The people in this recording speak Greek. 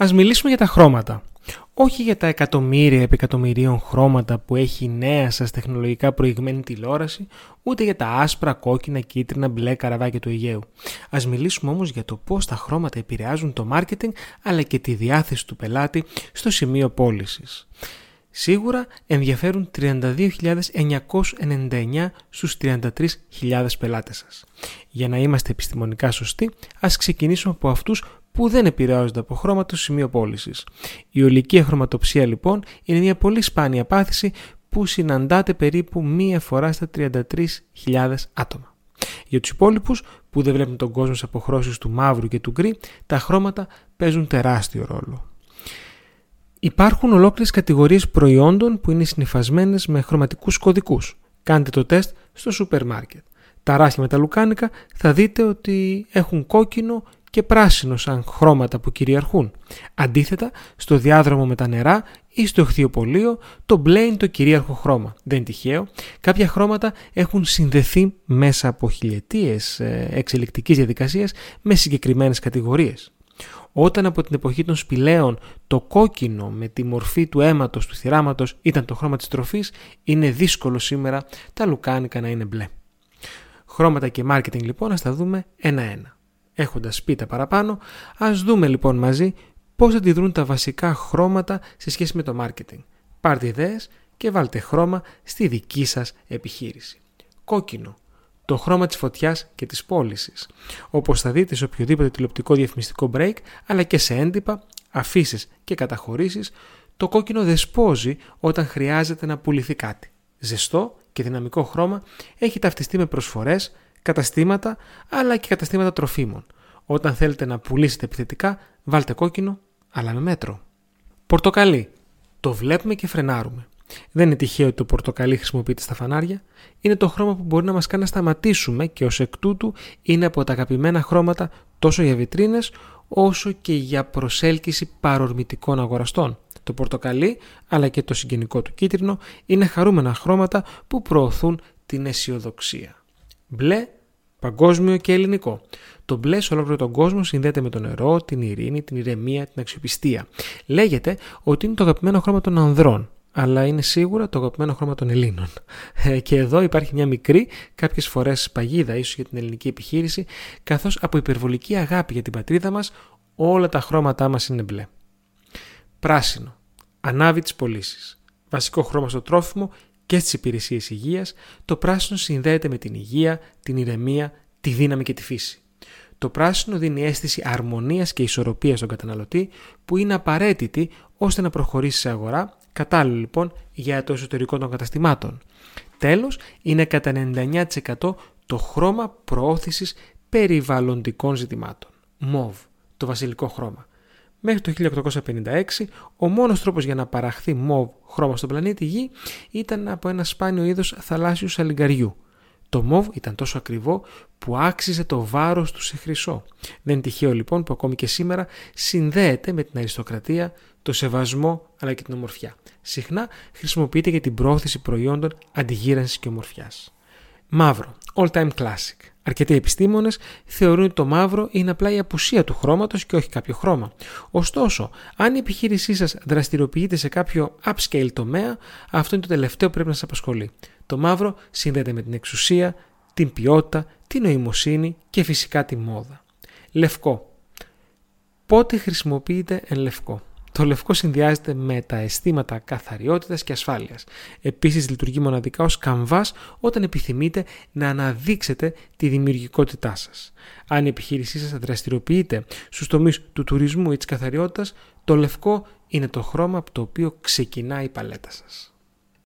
Ας μιλήσουμε για τα χρώματα. Όχι για τα εκατομμύρια επικατομμυρίων χρώματα που έχει η νέα σας τεχνολογικά προηγμένη τηλεόραση, ούτε για τα άσπρα, κόκκινα, κίτρινα, μπλε καραβάκια του Αιγαίου. Ας μιλήσουμε όμως για το πώς τα χρώματα επηρεάζουν το μάρκετινγκ αλλά και τη διάθεση του πελάτη στο σημείο πώλησης. Σίγουρα ενδιαφέρουν 32.999 στους 33.000 πελάτες σας. Για να είμαστε επιστημονικά σωστοί, ας ξεκινήσουμε από αυτούς που δεν επηρεάζονται από χρώμα στο σημείο πώλησης. Η ολική αχρωματοψία λοιπόν είναι μια πολύ σπάνια πάθηση που συναντάται περίπου μία φορά στα 33.000 άτομα. Για τους υπόλοιπους που δεν βλέπουν τον κόσμο σε αποχρώσεις του μαύρου και του γκρι, τα χρώματα παίζουν τεράστιο ρόλο. Υπάρχουν ολόκληρες κατηγορίες προϊόντων που είναι συνειφασμένες με χρωματικούς κωδικούς. Κάντε το τεστ στο σούπερ μάρκετ. Τα ράσια με τα λουκάνικα θα δείτε ότι έχουν κόκκινο και πράσινο σαν χρώματα που κυριαρχούν. Αντίθετα, στο διάδρομο με τα νερά ή στο οχθιοπολείο το μπλε είναι το κυρίαρχο χρώμα. Δεν είναι τυχαίο. Κάποια χρώματα έχουν συνδεθεί μέσα από χιλιετίες ε, εξελικτικής διαδικασίας με συγκεκριμένες κατηγορίες. Όταν από την εποχή των σπηλαίων το κόκκινο με τη μορφή του αίματος, του θυράματος ήταν το χρώμα της τροφής, είναι δύσκολο σήμερα τα λουκάνικα να είναι μπλε. Χρώματα και marketing λοιπόν, ας τα δούμε ένα-ένα. Έχοντας πει τα παραπάνω, ας δούμε λοιπόν μαζί πώς αντιδρούν τα βασικά χρώματα σε σχέση με το marketing. Πάρτε ιδέες και βάλτε χρώμα στη δική σας επιχείρηση. Κόκκινο το χρώμα της φωτιάς και της πώλησης. όπως θα δείτε σε οποιοδήποτε τηλεοπτικό διαφημιστικό break, αλλά και σε έντυπα, αφήσεις και καταχωρήσεις, το κόκκινο δεσπόζει όταν χρειάζεται να πουληθεί κάτι. Ζεστό και δυναμικό χρώμα έχει ταυτιστεί με προσφορές, καταστήματα, αλλά και καταστήματα τροφίμων. Όταν θέλετε να πουλήσετε επιθετικά, βάλτε κόκκινο, αλλά με μέτρο. Πορτοκαλί. Το βλέπουμε και φρενάρουμε. Δεν είναι τυχαίο ότι το πορτοκαλί χρησιμοποιείται στα φανάρια. Είναι το χρώμα που μπορεί να μας κάνει να σταματήσουμε και ως εκ τούτου είναι από τα αγαπημένα χρώματα τόσο για βιτρίνες όσο και για προσέλκυση παρορμητικών αγοραστών. Το πορτοκαλί αλλά και το συγγενικό του κίτρινο είναι χαρούμενα χρώματα που προωθούν την αισιοδοξία. Μπλε, παγκόσμιο και ελληνικό. Το μπλε σε ολόκληρο τον κόσμο συνδέεται με το νερό, την ειρήνη, την ηρεμία, την αξιοπιστία. Λέγεται ότι είναι το αγαπημένο χρώμα των ανδρών αλλά είναι σίγουρα το αγαπημένο χρώμα των Ελλήνων. Ε, και εδώ υπάρχει μια μικρή, κάποιες φορές παγίδα ίσως για την ελληνική επιχείρηση, καθώς από υπερβολική αγάπη για την πατρίδα μας όλα τα χρώματά μας είναι μπλε. Πράσινο. Ανάβει τις πωλήσεις. Βασικό χρώμα στο τρόφιμο και στις υπηρεσίες υγείας, το πράσινο συνδέεται με την υγεία, την ηρεμία, τη δύναμη και τη φύση. Το πράσινο δίνει αίσθηση αρμονίας και ισορροπίας στον καταναλωτή που είναι απαραίτητη ώστε να προχωρήσει σε αγορά Κατάλληλο λοιπόν για το εσωτερικό των καταστημάτων. Τέλος, είναι κατά 99% το χρώμα προώθησης περιβαλλοντικών ζητημάτων. Μοβ, το βασιλικό χρώμα. Μέχρι το 1856, ο μόνος τρόπος για να παραχθεί μοβ χρώμα στον πλανήτη Γη ήταν από ένα σπάνιο είδος θαλάσσιου σαλιγκαριού. Το μοβ ήταν τόσο ακριβό που άξιζε το βάρος του σε χρυσό. Δεν είναι τυχαίο λοιπόν που ακόμη και σήμερα συνδέεται με την αριστοκρατία, το σεβασμό αλλά και την ομορφιά. Συχνά χρησιμοποιείται για την πρόθεση προϊόντων αντιγύρανσης και ομορφιάς. Μαύρο, all time classic. Αρκετοί επιστήμονες θεωρούν ότι το μαύρο είναι απλά η απουσία του χρώματος και όχι κάποιο χρώμα. Ωστόσο, αν η επιχείρησή σας δραστηριοποιείται σε κάποιο upscale τομέα, αυτό είναι το τελευταίο που πρέπει να σας απασχολεί. Το μαύρο συνδέεται με την εξουσία, την ποιότητα, την νοημοσύνη και φυσικά τη μόδα. Λευκό. Πότε χρησιμοποιείται εν λευκό; Το λευκό συνδυάζεται με τα αισθήματα καθαριότητας και ασφάλειας. Επίσης λειτουργεί μοναδικά ως καμβάς όταν επιθυμείτε να αναδείξετε τη δημιουργικότητά σας. Αν η επιχείρησή σας δραστηριοποιείται στους τομείς του τουρισμού ή της καθαριότητας, το λευκό είναι το χρώμα από το οποίο ξεκινάει η παλέτα σας.